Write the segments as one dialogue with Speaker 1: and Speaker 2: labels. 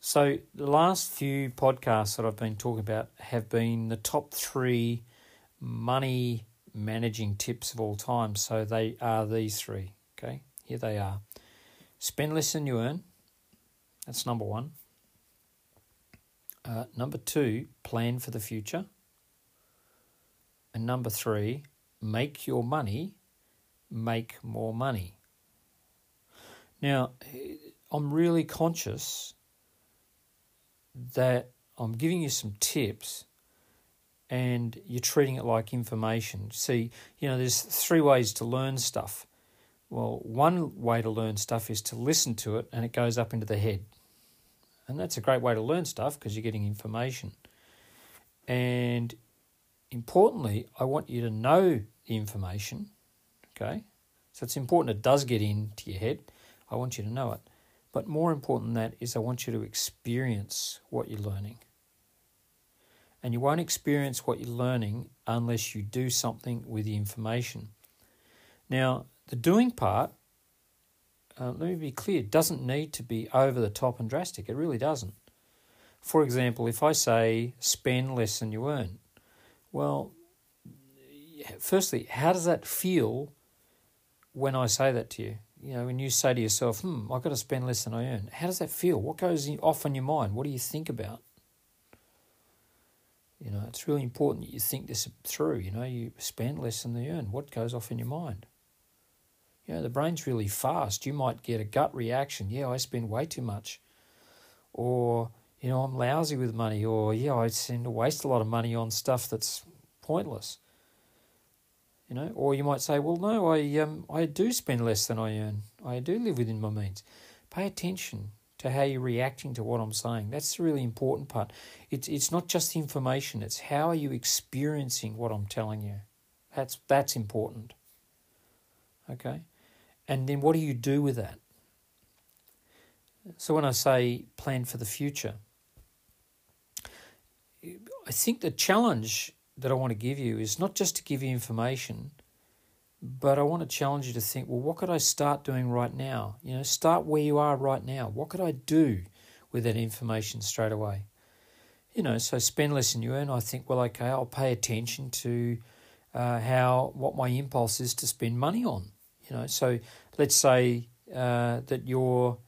Speaker 1: So, the last few podcasts that I've been talking about have been the top three money managing tips of all time. So, they are these three. Okay, here they are spend less than you earn. That's number one. Uh, number two, plan for the future. And number three, make your money make more money. Now, I'm really conscious that I'm giving you some tips and you're treating it like information. See, you know, there's three ways to learn stuff. Well, one way to learn stuff is to listen to it and it goes up into the head. And that's a great way to learn stuff because you're getting information. And importantly, I want you to know the information. Okay? So it's important it does get into your head. I want you to know it. But more important than that is I want you to experience what you're learning. And you won't experience what you're learning unless you do something with the information. Now, the doing part, uh, let me be clear, doesn't need to be over the top and drastic. It really doesn't. For example, if I say spend less than you earn, well, firstly, how does that feel when I say that to you? You know, when you say to yourself, hmm, I've got to spend less than I earn, how does that feel? What goes off in your mind? What do you think about? You know, it's really important that you think this through. You know, you spend less than you earn. What goes off in your mind? You know, the brain's really fast. You might get a gut reaction. Yeah, I spend way too much. Or, you know, I'm lousy with money. Or, yeah, I seem to waste a lot of money on stuff that's pointless. You know, or you might say, well, no, I um, I do spend less than I earn. I do live within my means. Pay attention to how you're reacting to what I'm saying. That's the really important part. It's it's not just the information. It's how are you experiencing what I'm telling you. That's that's important. Okay, and then what do you do with that? So when I say plan for the future, I think the challenge that I want to give you is not just to give you information, but I want to challenge you to think, well, what could I start doing right now? You know, start where you are right now. What could I do with that information straight away? You know, so spend less than you earn. I think, well, okay, I'll pay attention to uh, how what my impulse is to spend money on. You know, so let's say uh, that you're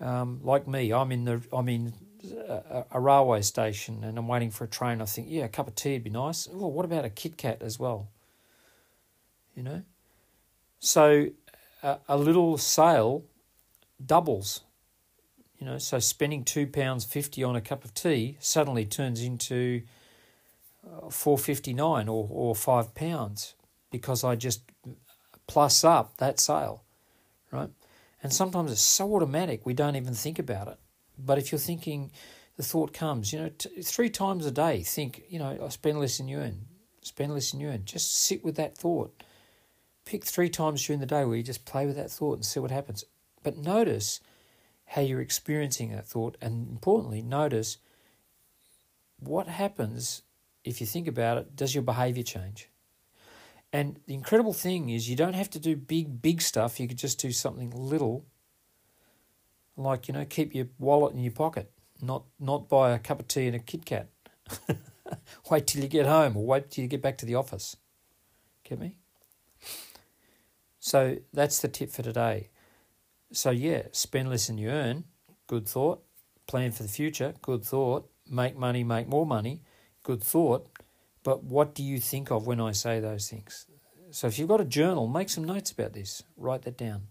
Speaker 1: um, like me. I'm in the I'm in a, a, railway station and I'm waiting for a train, I think, yeah, a cup of tea would be nice. Oh, what about a Kit Kat as well? You know? So a, a little sale doubles. You know, so spending two pounds fifty on a cup of tea suddenly turns into uh, four fifty nine or or five pounds because I just plus up that sale, right? And sometimes it's so automatic we don't even think about it. But if you're thinking, the thought comes, you know, t- three times a day, think, you know, I spend less than you earn, spend less than you earn. Just sit with that thought. Pick three times during the day where you just play with that thought and see what happens. But notice how you're experiencing that thought, and importantly, notice what happens if you think about it. Does your behavior change? And the incredible thing is, you don't have to do big, big stuff. You could just do something little like, you know, keep your wallet in your pocket, not not buy a cup of tea and a Kit Kat. wait till you get home or wait till you get back to the office. Get me? So that's the tip for today. So yeah, spend less than you earn, good thought. Plan for the future, good thought. Make money, make more money, good thought. But what do you think of when I say those things? So if you've got a journal, make some notes about this. Write that down.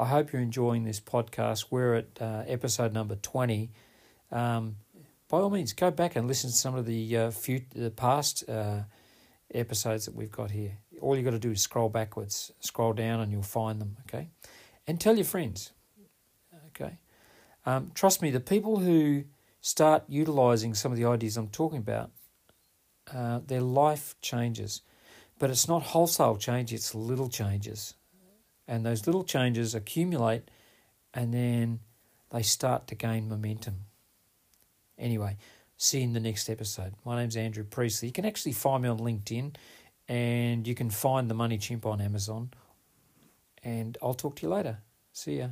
Speaker 1: I hope you're enjoying this podcast. We're at uh, episode number 20. Um, by all means, go back and listen to some of the, uh, few, the past uh, episodes that we've got here. All you've got to do is scroll backwards, scroll down, and you'll find them, okay? And tell your friends, okay? Um, trust me, the people who start utilizing some of the ideas I'm talking about, uh, their life changes. But it's not wholesale change, it's little changes. And those little changes accumulate and then they start to gain momentum. Anyway, see you in the next episode. My name's Andrew Priestley. You can actually find me on LinkedIn and you can find The Money Chimp on Amazon. And I'll talk to you later. See ya.